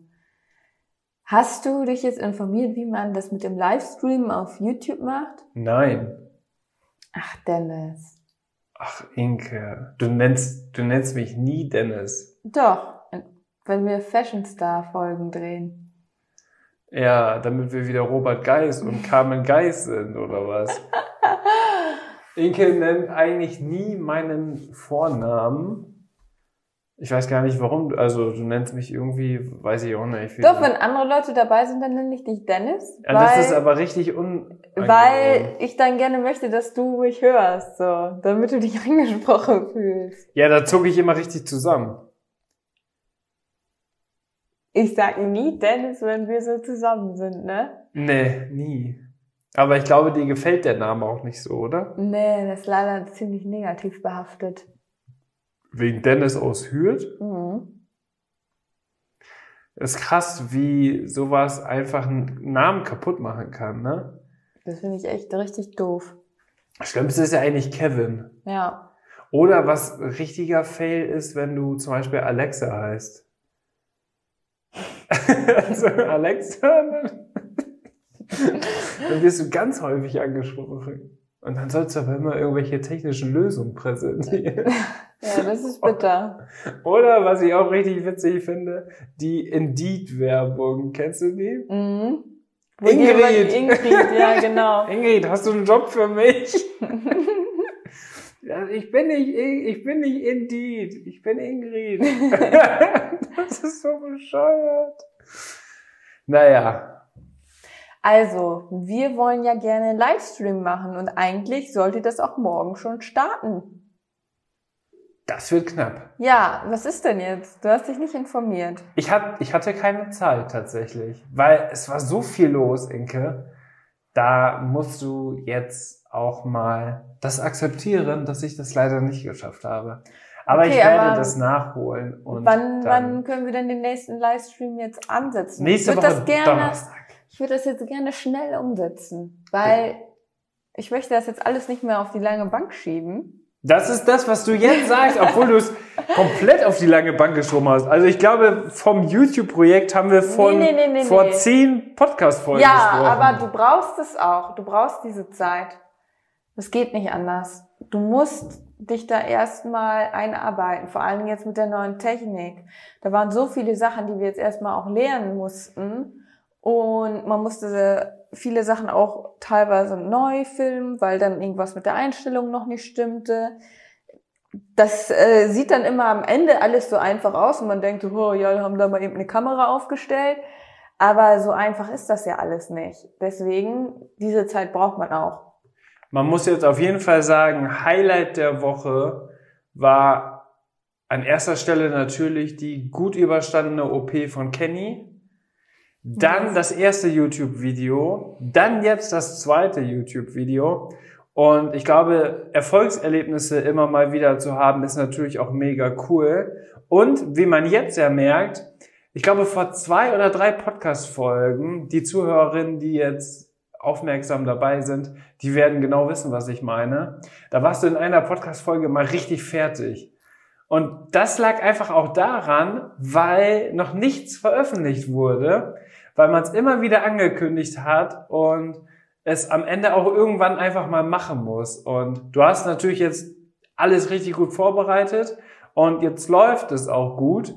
Hast du dich jetzt informiert, wie man das mit dem Livestream auf YouTube macht? Nein. Ach, Dennis. Ach, Inke, du nennst, du nennst mich nie Dennis. Doch, wenn wir Fashion Star Folgen drehen. Ja, damit wir wieder Robert Geis und Carmen Geis sind, oder was? Inke nennt eigentlich nie meinen Vornamen. Ich weiß gar nicht warum, also du nennst mich irgendwie, weiß ich auch nicht. Doch, wenn andere Leute dabei sind, dann nenne ich dich Dennis. Ja, weil, das ist aber richtig un... Weil ich dann gerne möchte, dass du mich hörst, so, damit du dich angesprochen fühlst. Ja, da zucke ich immer richtig zusammen. Ich sag nie Dennis, wenn wir so zusammen sind, ne? Nee, nie. Aber ich glaube, dir gefällt der Name auch nicht so, oder? Nee, das ist leider ziemlich negativ behaftet. Wegen Dennis aus Hürth. Mhm. Ist krass, wie sowas einfach einen Namen kaputt machen kann, ne? Das finde ich echt richtig doof. Schlimmste ist ja eigentlich Kevin. Ja. Oder was richtiger Fail ist, wenn du zum Beispiel Alexa heißt. also Alexa, dann wirst du ganz häufig angesprochen. Und dann sollst du aber immer irgendwelche technischen Lösungen präsentieren. Ja, das ist bitter. Oder was ich auch richtig witzig finde, die Indeed-Werbung. Kennst du die? Mhm. Ingrid. Ingrid, ja, genau. Ingrid, hast du einen Job für mich? ich bin nicht, ich bin nicht Indeed. Ich bin Ingrid. das ist so bescheuert. Naja, also, wir wollen ja gerne einen Livestream machen und eigentlich sollte das auch morgen schon starten. Das wird knapp. Ja, was ist denn jetzt? Du hast dich nicht informiert. Ich, hat, ich hatte keine Zeit tatsächlich, weil es war so viel los, Inke. Da musst du jetzt auch mal das akzeptieren, dass ich das leider nicht geschafft habe. Aber okay, ich werde aber das nachholen. Und wann, wann können wir denn den nächsten Livestream jetzt ansetzen? Nächste ich Woche das gerne, Donnerstag. Ich würde das jetzt gerne schnell umsetzen, weil ja. ich möchte das jetzt alles nicht mehr auf die lange Bank schieben. Das ist das, was du jetzt sagst, obwohl du es komplett auf die lange Bank geschoben hast. Also ich glaube, vom YouTube-Projekt haben wir von nee, nee, nee, vor zehn Podcast-Folgen ja, gesprochen. Ja, aber du brauchst es auch. Du brauchst diese Zeit. Das geht nicht anders. Du musst dich da erstmal einarbeiten, vor allem jetzt mit der neuen Technik. Da waren so viele Sachen, die wir jetzt erstmal auch lernen mussten. Und man musste viele Sachen auch teilweise neu filmen, weil dann irgendwas mit der Einstellung noch nicht stimmte. das äh, sieht dann immer am Ende alles so einfach aus und man denkt oh, ja, haben da mal eben eine Kamera aufgestellt. Aber so einfach ist das ja alles nicht. Deswegen, diese Zeit braucht man auch. Man muss jetzt auf jeden Fall sagen, Highlight der Woche war an erster Stelle natürlich die gut überstandene OP von Kenny. Dann das erste YouTube-Video, dann jetzt das zweite YouTube-Video. Und ich glaube, Erfolgserlebnisse immer mal wieder zu haben, ist natürlich auch mega cool. Und wie man jetzt ja merkt, ich glaube, vor zwei oder drei Podcast-Folgen, die Zuhörerinnen, die jetzt aufmerksam dabei sind, die werden genau wissen, was ich meine. Da warst du in einer Podcast-Folge mal richtig fertig. Und das lag einfach auch daran, weil noch nichts veröffentlicht wurde, weil man es immer wieder angekündigt hat und es am Ende auch irgendwann einfach mal machen muss. Und du hast natürlich jetzt alles richtig gut vorbereitet und jetzt läuft es auch gut.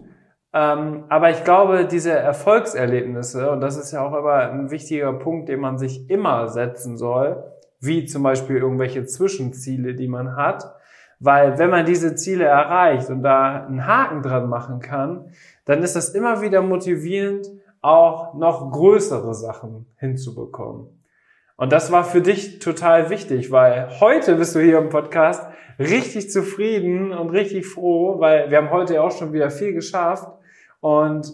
Ähm, aber ich glaube, diese Erfolgserlebnisse, und das ist ja auch immer ein wichtiger Punkt, den man sich immer setzen soll, wie zum Beispiel irgendwelche Zwischenziele, die man hat, weil wenn man diese Ziele erreicht und da einen Haken dran machen kann, dann ist das immer wieder motivierend, auch noch größere Sachen hinzubekommen. Und das war für dich total wichtig, weil heute bist du hier im Podcast richtig zufrieden und richtig froh, weil wir haben heute ja auch schon wieder viel geschafft. Und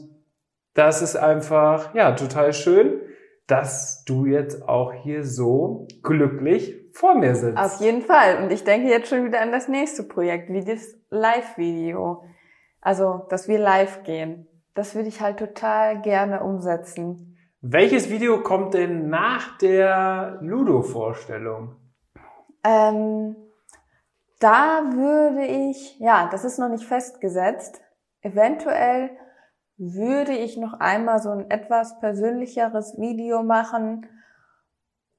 das ist einfach, ja, total schön, dass du jetzt auch hier so glücklich vor mir sitzt. Auf jeden Fall. Und ich denke jetzt schon wieder an das nächste Projekt, wie das Live-Video. Also, dass wir live gehen. Das würde ich halt total gerne umsetzen. Welches Video kommt denn nach der Ludo-Vorstellung? Ähm, da würde ich, ja, das ist noch nicht festgesetzt. Eventuell würde ich noch einmal so ein etwas persönlicheres Video machen,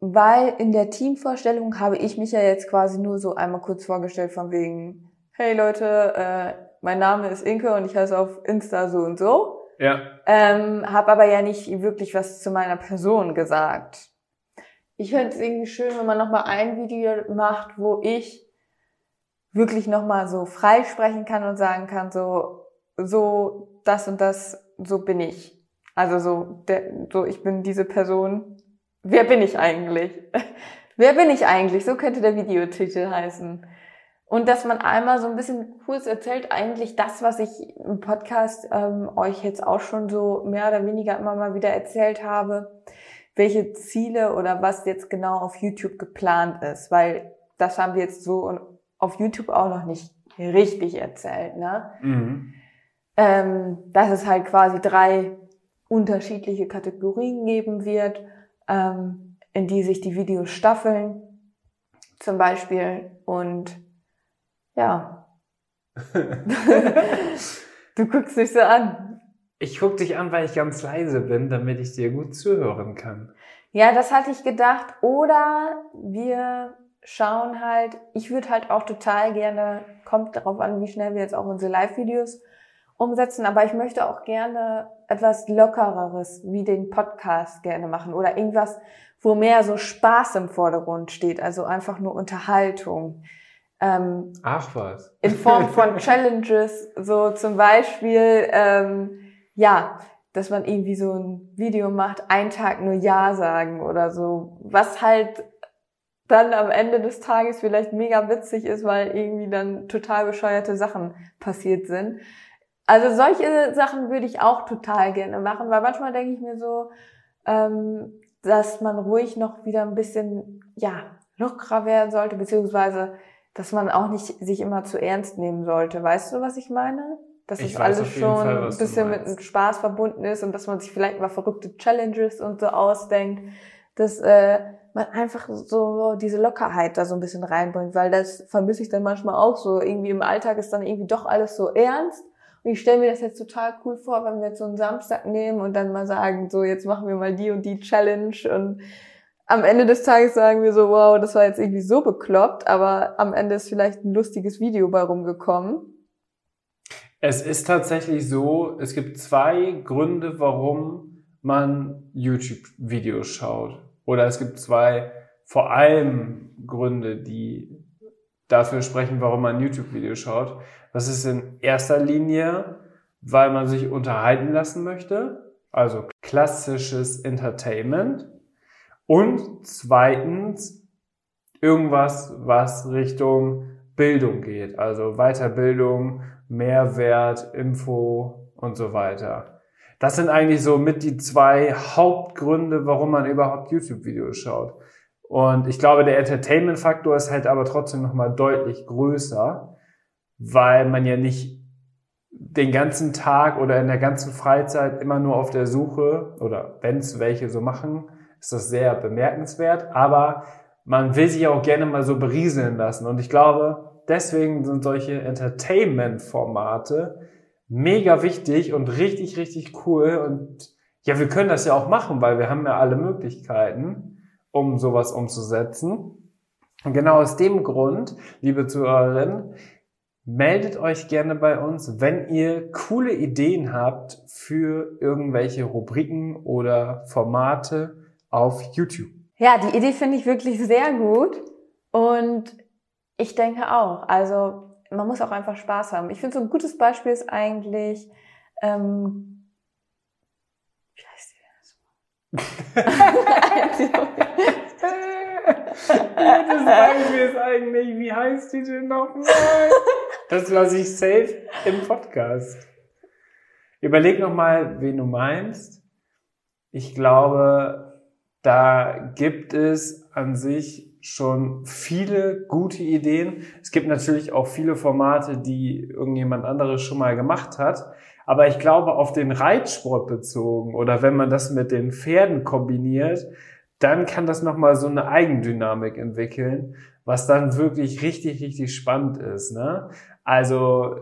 weil in der Teamvorstellung habe ich mich ja jetzt quasi nur so einmal kurz vorgestellt von wegen, hey Leute, äh, mein Name ist Inke und ich heiße auf Insta so und so. Ja. Ähm, habe aber ja nicht wirklich was zu meiner Person gesagt. Ich fände es irgendwie schön, wenn man nochmal ein Video macht, wo ich wirklich nochmal so frei sprechen kann und sagen kann, so, so, das und das, so bin ich. Also so, der, so, ich bin diese Person. Wer bin ich eigentlich? Wer bin ich eigentlich? So könnte der Videotitel heißen. Und dass man einmal so ein bisschen kurz erzählt, eigentlich das, was ich im Podcast ähm, euch jetzt auch schon so mehr oder weniger immer mal wieder erzählt habe, welche Ziele oder was jetzt genau auf YouTube geplant ist, weil das haben wir jetzt so auf YouTube auch noch nicht richtig erzählt. Ne? Mhm. Ähm, dass es halt quasi drei unterschiedliche Kategorien geben wird, ähm, in die sich die Videos staffeln, zum Beispiel und ja. du guckst mich so an. Ich guck dich an, weil ich ganz leise bin, damit ich dir gut zuhören kann. Ja, das hatte ich gedacht. Oder wir schauen halt, ich würde halt auch total gerne, kommt darauf an, wie schnell wir jetzt auch unsere Live-Videos umsetzen, aber ich möchte auch gerne etwas Lockereres wie den Podcast gerne machen oder irgendwas, wo mehr so Spaß im Vordergrund steht, also einfach nur Unterhaltung. Ähm, Ach was. In Form von Challenges, so zum Beispiel, ähm, ja, dass man irgendwie so ein Video macht, einen Tag nur Ja sagen oder so, was halt dann am Ende des Tages vielleicht mega witzig ist, weil irgendwie dann total bescheuerte Sachen passiert sind. Also solche Sachen würde ich auch total gerne machen, weil manchmal denke ich mir so, ähm, dass man ruhig noch wieder ein bisschen, ja, lockerer werden sollte, beziehungsweise dass man auch nicht sich immer zu ernst nehmen sollte. Weißt du, was ich meine? Dass ich das alles schon Fall, ein bisschen mit Spaß verbunden ist und dass man sich vielleicht mal verrückte Challenges und so ausdenkt, dass äh, man einfach so diese Lockerheit da so ein bisschen reinbringt, weil das vermisse ich dann manchmal auch so. Irgendwie im Alltag ist dann irgendwie doch alles so ernst. Und ich stelle mir das jetzt total cool vor, wenn wir jetzt so einen Samstag nehmen und dann mal sagen, so jetzt machen wir mal die und die Challenge und am Ende des Tages sagen wir so, wow, das war jetzt irgendwie so bekloppt, aber am Ende ist vielleicht ein lustiges Video bei rumgekommen. Es ist tatsächlich so, es gibt zwei Gründe, warum man YouTube-Videos schaut. Oder es gibt zwei vor allem Gründe, die dafür sprechen, warum man ein YouTube-Video schaut. Das ist in erster Linie, weil man sich unterhalten lassen möchte, also klassisches Entertainment. Und zweitens irgendwas, was Richtung Bildung geht, also Weiterbildung, Mehrwert, Info und so weiter. Das sind eigentlich so mit die zwei Hauptgründe, warum man überhaupt YouTube-Videos schaut. Und ich glaube, der Entertainment-Faktor ist halt aber trotzdem nochmal deutlich größer, weil man ja nicht den ganzen Tag oder in der ganzen Freizeit immer nur auf der Suche oder wenn es welche so machen, ist das sehr bemerkenswert. Aber man will sich auch gerne mal so berieseln lassen. Und ich glaube, deswegen sind solche Entertainment-Formate mega wichtig und richtig, richtig cool. Und ja, wir können das ja auch machen, weil wir haben ja alle Möglichkeiten um sowas umzusetzen. Und genau aus dem Grund, liebe Zuhörerinnen, meldet euch gerne bei uns, wenn ihr coole Ideen habt für irgendwelche Rubriken oder Formate auf YouTube. Ja, die Idee finde ich wirklich sehr gut und ich denke auch. Also man muss auch einfach Spaß haben. Ich finde so ein gutes Beispiel ist eigentlich ähm, wie heißt die denn? das Beispiel ist eigentlich, wie heißt die denn nochmal? Das lasse ich safe im Podcast. Überleg nochmal, wen du meinst. Ich glaube, da gibt es an sich schon viele gute Ideen. Es gibt natürlich auch viele Formate, die irgendjemand anderes schon mal gemacht hat. Aber ich glaube, auf den Reitsport bezogen oder wenn man das mit den Pferden kombiniert, dann kann das nochmal so eine Eigendynamik entwickeln, was dann wirklich richtig, richtig spannend ist. Ne? Also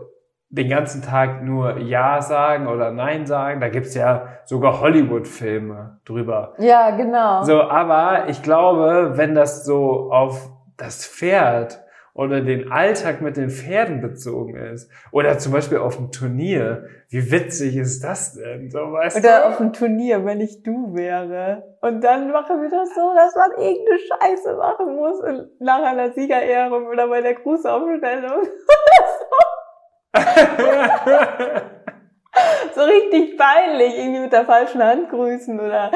den ganzen Tag nur Ja sagen oder Nein sagen. Da gibt's ja sogar Hollywood-Filme drüber. Ja, genau. So, aber ich glaube, wenn das so auf das Pferd oder den Alltag mit den Pferden bezogen ist. Oder zum Beispiel auf dem Turnier. Wie witzig ist das denn? So, weißt oder du? auf dem Turnier, wenn ich du wäre. Und dann machen wir das so, dass man irgendeine Scheiße machen muss nach einer Siegerehrung oder bei der Grußaufstellung. so richtig peinlich, irgendwie mit der falschen Hand grüßen oder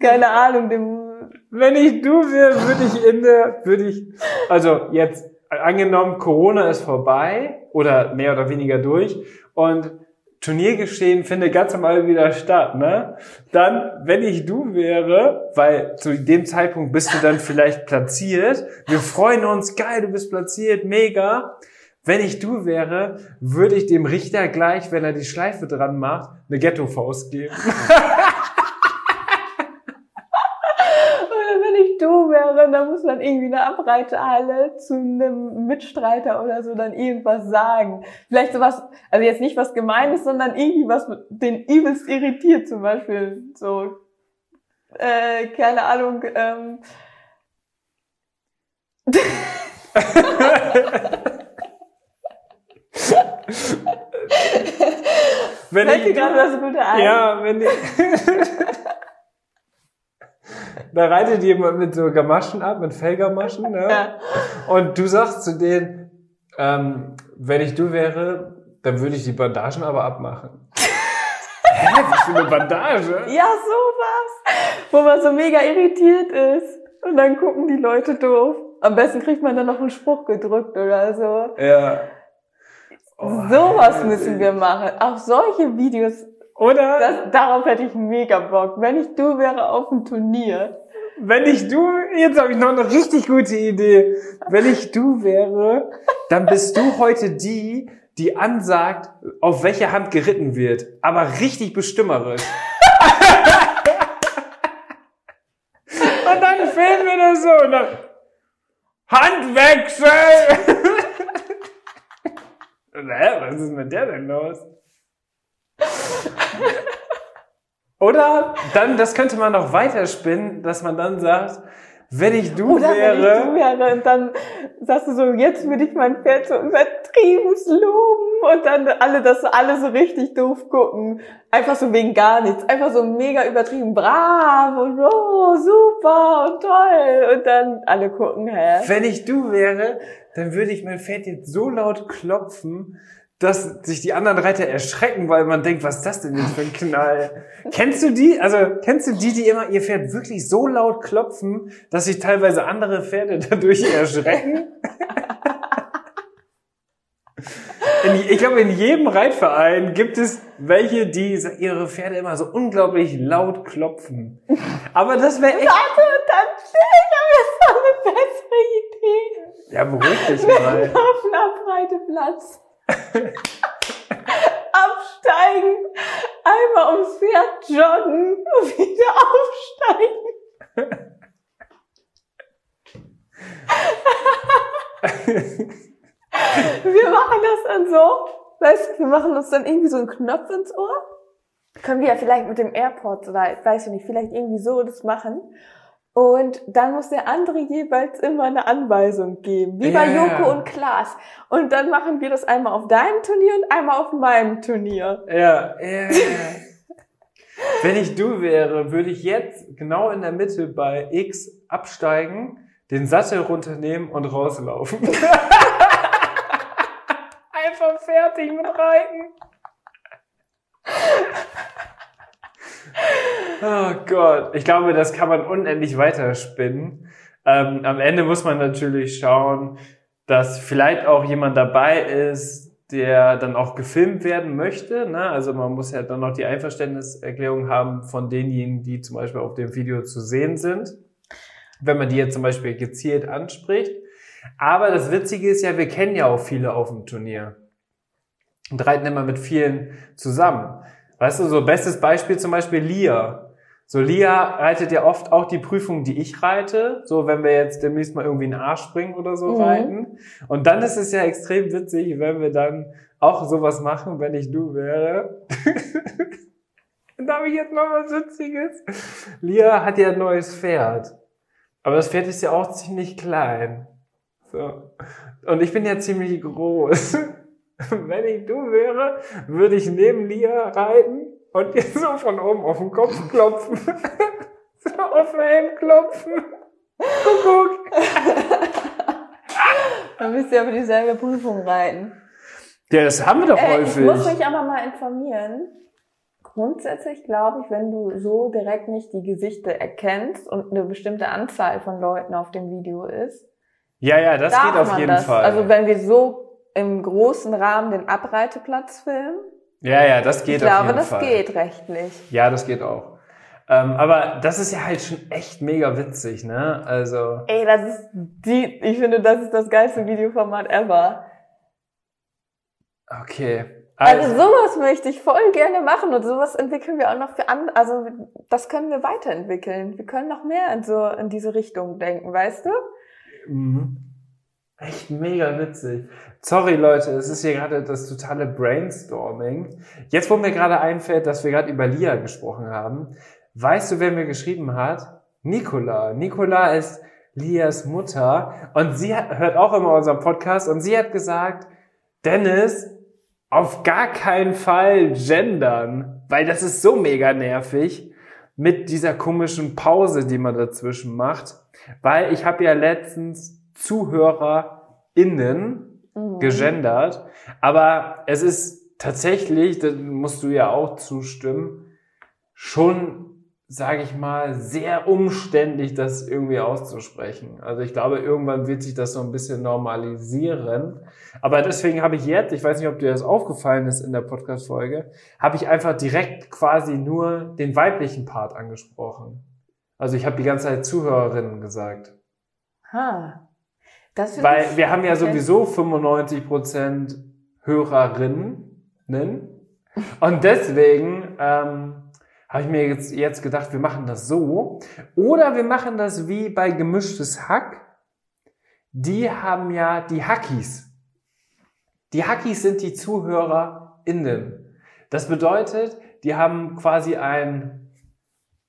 keine Ahnung, dem wenn ich du wäre, würde ich in der, würde ich, also jetzt angenommen, Corona ist vorbei oder mehr oder weniger durch und Turniergeschehen findet ganz normal wieder statt, ne? Dann, wenn ich du wäre, weil zu dem Zeitpunkt bist du dann vielleicht platziert, wir freuen uns, geil, du bist platziert, mega. Wenn ich du wäre, würde ich dem Richter gleich, wenn er die Schleife dran macht, eine Ghetto-Faust geben. du wäre, da muss man irgendwie eine Abreithalle zu einem Mitstreiter oder so dann irgendwas sagen. Vielleicht sowas, also jetzt nicht was Gemeines, sondern irgendwie was den übelst irritiert zum Beispiel. So, äh, keine Ahnung, ähm. wenn Fällt dir gerade was Gutes ein? Ja, wenn ich da reitet jemand mit so Gamaschen ab, mit Fellgamaschen, ne? Ja. Und du sagst zu denen, ähm, wenn ich du wäre, dann würde ich die Bandagen aber abmachen. Hä, was für eine Bandage? Ja, sowas. Wo man so mega irritiert ist. Und dann gucken die Leute doof. Am besten kriegt man dann noch einen Spruch gedrückt oder so. Ja. Oh, sowas müssen wir machen. Auch solche Videos oder? Das, darauf hätte ich mega Bock. Wenn ich du wäre auf dem Turnier. Wenn ich du, jetzt habe ich noch eine richtig gute Idee. Wenn ich du wäre, dann bist du heute die, die ansagt, auf welche Hand geritten wird. Aber richtig bestimmerisch. und dann filmen wir das so und dann Handwechsel! Hä, was ist mit der denn los? Oder dann, das könnte man noch weiterspinnen, dass man dann sagt, wenn ich du Oder wäre. Wenn ich du wäre, und dann sagst du so, jetzt würde ich mein Pferd Wett übertrieben loben und dann alle das alle so richtig doof gucken. Einfach so wegen gar nichts. Einfach so mega übertrieben. Brav und oh, super und toll. Und dann alle gucken, hä? Wenn ich du wäre, dann würde ich mein Pferd jetzt so laut klopfen, dass sich die anderen Reiter erschrecken, weil man denkt, was ist das denn jetzt für ein Knall? kennst du die? Also kennst du die, die immer ihr Pferd wirklich so laut klopfen, dass sich teilweise andere Pferde dadurch erschrecken? In, ich glaube, in jedem Reitverein gibt es welche, die ihre Pferde immer so unglaublich laut klopfen. Aber das wäre echt... Warte, dann ich habe jetzt noch eine bessere Idee. Ja, beruhig dich Wir mal. laufen am Reiteplatz. Absteigen, einmal ums Pferd joggen und wieder aufsteigen. Wir machen das dann so, weißt du, wir machen uns dann irgendwie so einen Knopf ins Ohr. Können wir ja vielleicht mit dem Airport oder weiß ich nicht, vielleicht irgendwie so das machen. Und dann muss der andere jeweils immer eine Anweisung geben, wie bei Ja. Joko und Klaas. Und dann machen wir das einmal auf deinem Turnier und einmal auf meinem Turnier. Ja, ja. Wenn ich du wäre, würde ich jetzt genau in der Mitte bei X absteigen, den Sattel runternehmen und rauslaufen. Fertig mit Reiten. Oh Gott, ich glaube, das kann man unendlich weiterspinnen. Ähm, am Ende muss man natürlich schauen, dass vielleicht auch jemand dabei ist, der dann auch gefilmt werden möchte. Ne? Also man muss ja dann noch die Einverständniserklärung haben von denjenigen, die zum Beispiel auf dem Video zu sehen sind, wenn man die jetzt zum Beispiel gezielt anspricht. Aber das Witzige ist ja, wir kennen ja auch viele auf dem Turnier und reiten immer mit vielen zusammen. Weißt du, so bestes Beispiel zum Beispiel Lia. So, Lia reitet ja oft auch die Prüfung, die ich reite. So, wenn wir jetzt demnächst mal irgendwie einen Arsch springen oder so Mhm. reiten. Und dann ist es ja extrem witzig, wenn wir dann auch sowas machen, wenn ich du wäre. da habe ich jetzt noch was Witziges. Lia hat ja ein neues Pferd. Aber das Pferd ist ja auch ziemlich klein. So. Und ich bin ja ziemlich groß. Wenn ich du wäre, würde ich neben Lia reiten und ihr so von oben auf den Kopf klopfen. so auf den Helm klopfen. Kuckuck. Dann müsst ihr aber dieselbe Prüfung reiten. Ja, das haben wir doch Äh, ich häufig. muss mich aber mal informieren. Grundsätzlich glaube ich, wenn du so direkt nicht die Gesichter erkennst und eine bestimmte Anzahl von Leuten auf dem Video ist, ja, ja, das geht auf jeden das. Fall. Also wenn wir so im großen Rahmen den Abreiteplatz filmen, ja, ja, das geht ich glaube, das Fall. geht rechtlich. Ja, das geht auch. Ähm, aber das ist ja halt schon echt mega witzig, ne? Also, Ey, das ist die, ich finde, das ist das geilste Videoformat ever. okay. Also sowas möchte ich voll gerne machen und sowas entwickeln wir auch noch für andere, also das können wir weiterentwickeln. Wir können noch mehr in so, in diese Richtung denken, weißt du? Mhm. Echt mega witzig. Sorry Leute, es ist hier gerade das totale Brainstorming. Jetzt, wo mir gerade einfällt, dass wir gerade über Lia gesprochen haben, weißt du, wer mir geschrieben hat? Nicola. Nicola ist Lias Mutter und sie hat, hört auch immer unseren Podcast und sie hat gesagt, Dennis, auf gar keinen Fall gendern, weil das ist so mega nervig mit dieser komischen Pause, die man dazwischen macht, weil ich habe ja letztens ZuhörerInnen Mhm. gegendert, aber es ist tatsächlich, da musst du ja auch zustimmen, schon, sage ich mal, sehr umständlich, das irgendwie auszusprechen. Also ich glaube, irgendwann wird sich das so ein bisschen normalisieren. Aber deswegen habe ich jetzt, ich weiß nicht, ob dir das aufgefallen ist in der Podcast-Folge, habe ich einfach direkt quasi nur den weiblichen Part angesprochen. Also ich habe die ganze Zeit Zuhörerinnen gesagt. Ha. Weil wir haben ja sowieso 95% Hörerinnen. Und deswegen ähm, habe ich mir jetzt, jetzt gedacht, wir machen das so. Oder wir machen das wie bei Gemischtes Hack. Die haben ja die Hackies. Die Hackies sind die ZuhörerInnen. Das bedeutet, die haben quasi einen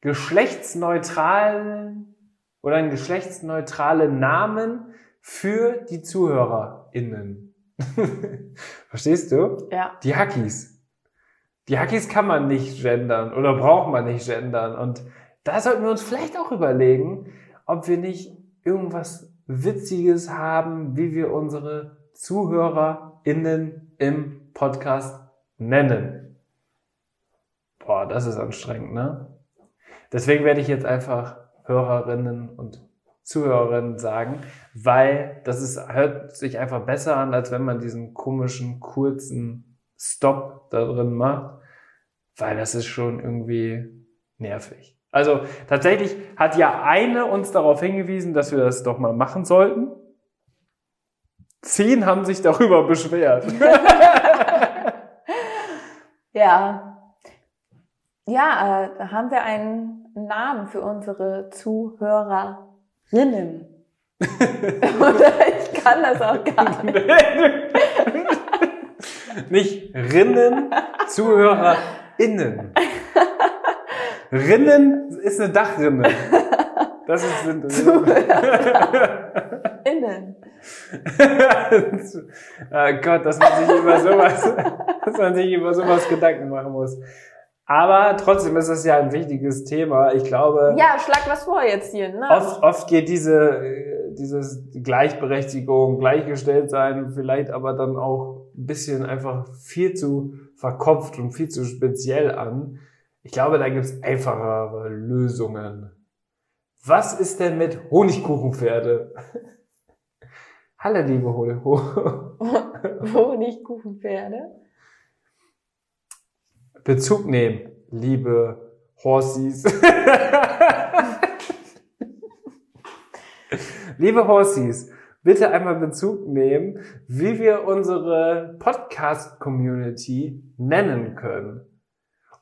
geschlechtsneutralen oder einen geschlechtsneutralen Namen für die ZuhörerInnen. Verstehst du? Ja. Die Hackies. Die Hackies kann man nicht gendern oder braucht man nicht gendern. Und da sollten wir uns vielleicht auch überlegen, ob wir nicht irgendwas Witziges haben, wie wir unsere ZuhörerInnen im Podcast nennen. Boah, das ist anstrengend, ne? Deswegen werde ich jetzt einfach Hörerinnen und Zuhörerinnen sagen, weil das ist, hört sich einfach besser an, als wenn man diesen komischen, kurzen Stop da drin macht, weil das ist schon irgendwie nervig. Also tatsächlich hat ja eine uns darauf hingewiesen, dass wir das doch mal machen sollten. Zehn haben sich darüber beschwert. ja. Ja, äh, haben wir einen Namen für unsere Zuhörerinnen. Oder ich kann das auch gar nicht. nicht Rinnen, ZuhörerInnen. Rinnen ist eine Dachrinne. Das ist sind Innen. oh Gott, dass man sich über sowas, dass man sich über sowas Gedanken machen muss. Aber trotzdem ist es ja ein wichtiges Thema. Ich glaube. Ja, schlag was vor jetzt hier. Ne? Oft, oft geht diese, dieses Gleichberechtigung, gleichgestellt sein, vielleicht aber dann auch ein bisschen einfach viel zu verkopft und viel zu speziell an. Ich glaube, da gibt's einfachere Lösungen. Was ist denn mit Honigkuchenpferde? Hallo, liebe Ho Honigkuchenpferde. Bezug nehmen, liebe Horsies. liebe Horsies, bitte einmal Bezug nehmen, wie wir unsere Podcast-Community nennen können.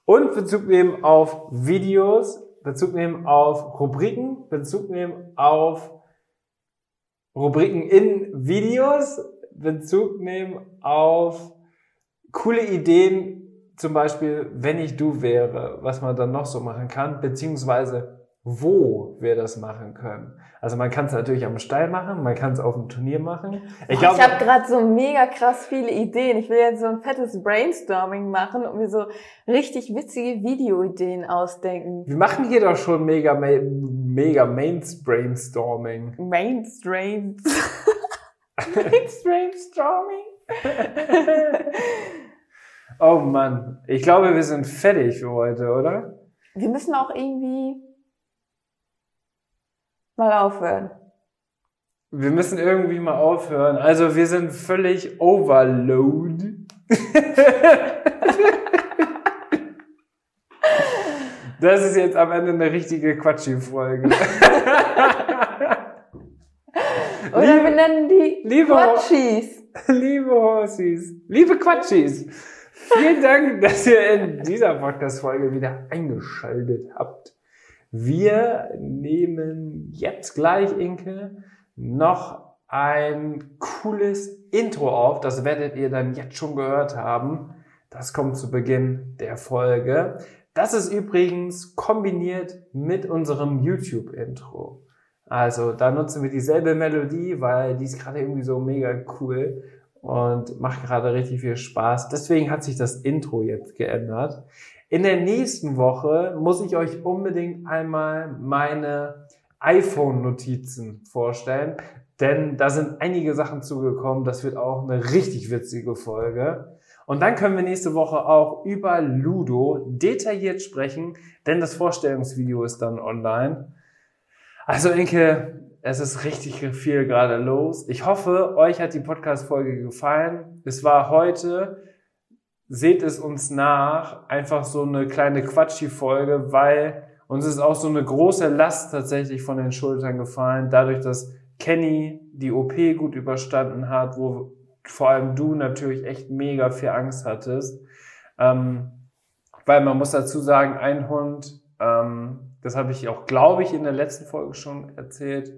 Und Bezug nehmen auf Videos, Bezug nehmen auf Rubriken, Bezug nehmen auf Rubriken in Videos, Bezug nehmen auf coole Ideen, zum Beispiel, wenn ich du wäre, was man dann noch so machen kann, beziehungsweise wo wir das machen können. Also man kann es natürlich am Stall machen, man kann es auf dem Turnier machen. Ich, ich habe gerade so mega krass viele Ideen. Ich will jetzt so ein fettes Brainstorming machen und mir so richtig witzige Videoideen ausdenken. Wir machen hier doch schon mega, mega Mains Brainstorming. Mainstream. Mainstream-Storming. oh Mann, ich glaube, wir sind fertig für heute, oder? Wir müssen auch irgendwie mal aufhören. Wir müssen irgendwie mal aufhören. Also wir sind völlig overload. das ist jetzt am Ende eine richtige Quatschi-Folge. Oder wir nennen die liebe Quatschis. Liebe Horsies. Liebe Quatschis. Vielen Dank, dass ihr in dieser Podcast-Folge wieder eingeschaltet habt. Wir nehmen jetzt gleich, Inke, noch ein cooles Intro auf. Das werdet ihr dann jetzt schon gehört haben. Das kommt zu Beginn der Folge. Das ist übrigens kombiniert mit unserem YouTube-Intro. Also da nutzen wir dieselbe Melodie, weil die ist gerade irgendwie so mega cool und macht gerade richtig viel Spaß. Deswegen hat sich das Intro jetzt geändert. In der nächsten Woche muss ich euch unbedingt einmal meine iPhone-Notizen vorstellen, denn da sind einige Sachen zugekommen. Das wird auch eine richtig witzige Folge. Und dann können wir nächste Woche auch über Ludo detailliert sprechen, denn das Vorstellungsvideo ist dann online. Also Inke, es ist richtig viel gerade los. Ich hoffe, euch hat die Podcast-Folge gefallen. Es war heute seht es uns nach, einfach so eine kleine Quatschi-Folge, weil uns ist auch so eine große Last tatsächlich von den Schultern gefallen, dadurch, dass Kenny die OP gut überstanden hat, wo vor allem du natürlich echt mega viel Angst hattest. Ähm, weil man muss dazu sagen, ein Hund, ähm, das habe ich auch, glaube ich, in der letzten Folge schon erzählt,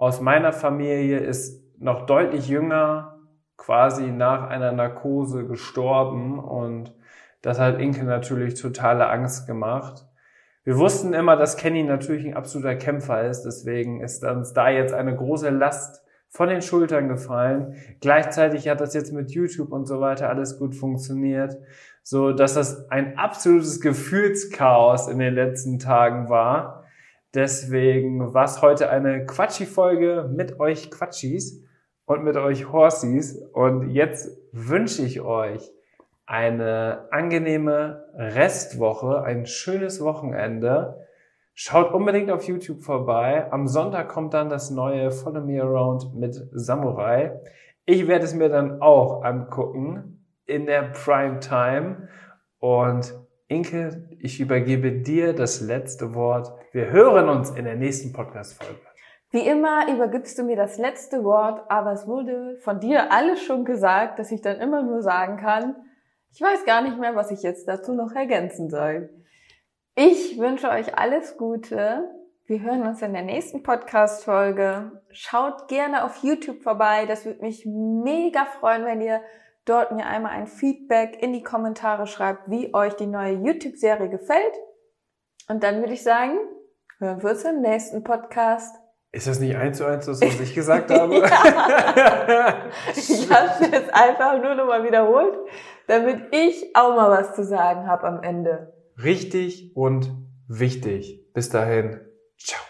aus meiner Familie ist noch deutlich jünger, quasi nach einer Narkose gestorben und das hat Inke natürlich totale Angst gemacht. Wir wussten immer, dass Kenny natürlich ein absoluter Kämpfer ist, deswegen ist uns da jetzt eine große Last von den Schultern gefallen. Gleichzeitig hat das jetzt mit YouTube und so weiter alles gut funktioniert, so dass das ein absolutes Gefühlschaos in den letzten Tagen war. Deswegen war es heute eine Quatschi-Folge mit euch Quatschis und mit euch Horsies. Und jetzt wünsche ich euch eine angenehme Restwoche, ein schönes Wochenende. Schaut unbedingt auf YouTube vorbei. Am Sonntag kommt dann das neue Follow Me Around mit Samurai. Ich werde es mir dann auch angucken in der Prime Time. Und Inke, ich übergebe dir das letzte Wort. Wir hören uns in der nächsten Podcast-Folge. Wie immer übergibst du mir das letzte Wort, aber es wurde von dir alles schon gesagt, dass ich dann immer nur sagen kann, ich weiß gar nicht mehr, was ich jetzt dazu noch ergänzen soll. Ich wünsche euch alles Gute. Wir hören uns in der nächsten Podcast-Folge. Schaut gerne auf YouTube vorbei. Das würde mich mega freuen, wenn ihr dort mir einmal ein Feedback in die Kommentare schreibt, wie euch die neue YouTube-Serie gefällt. Und dann würde ich sagen, hören wir uns im nächsten Podcast. Ist das nicht eins zu eins was ich gesagt habe? ich habe es jetzt einfach nur nochmal wiederholt, damit ich auch mal was zu sagen habe am Ende. Richtig und wichtig. Bis dahin. Ciao.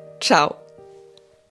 ciao.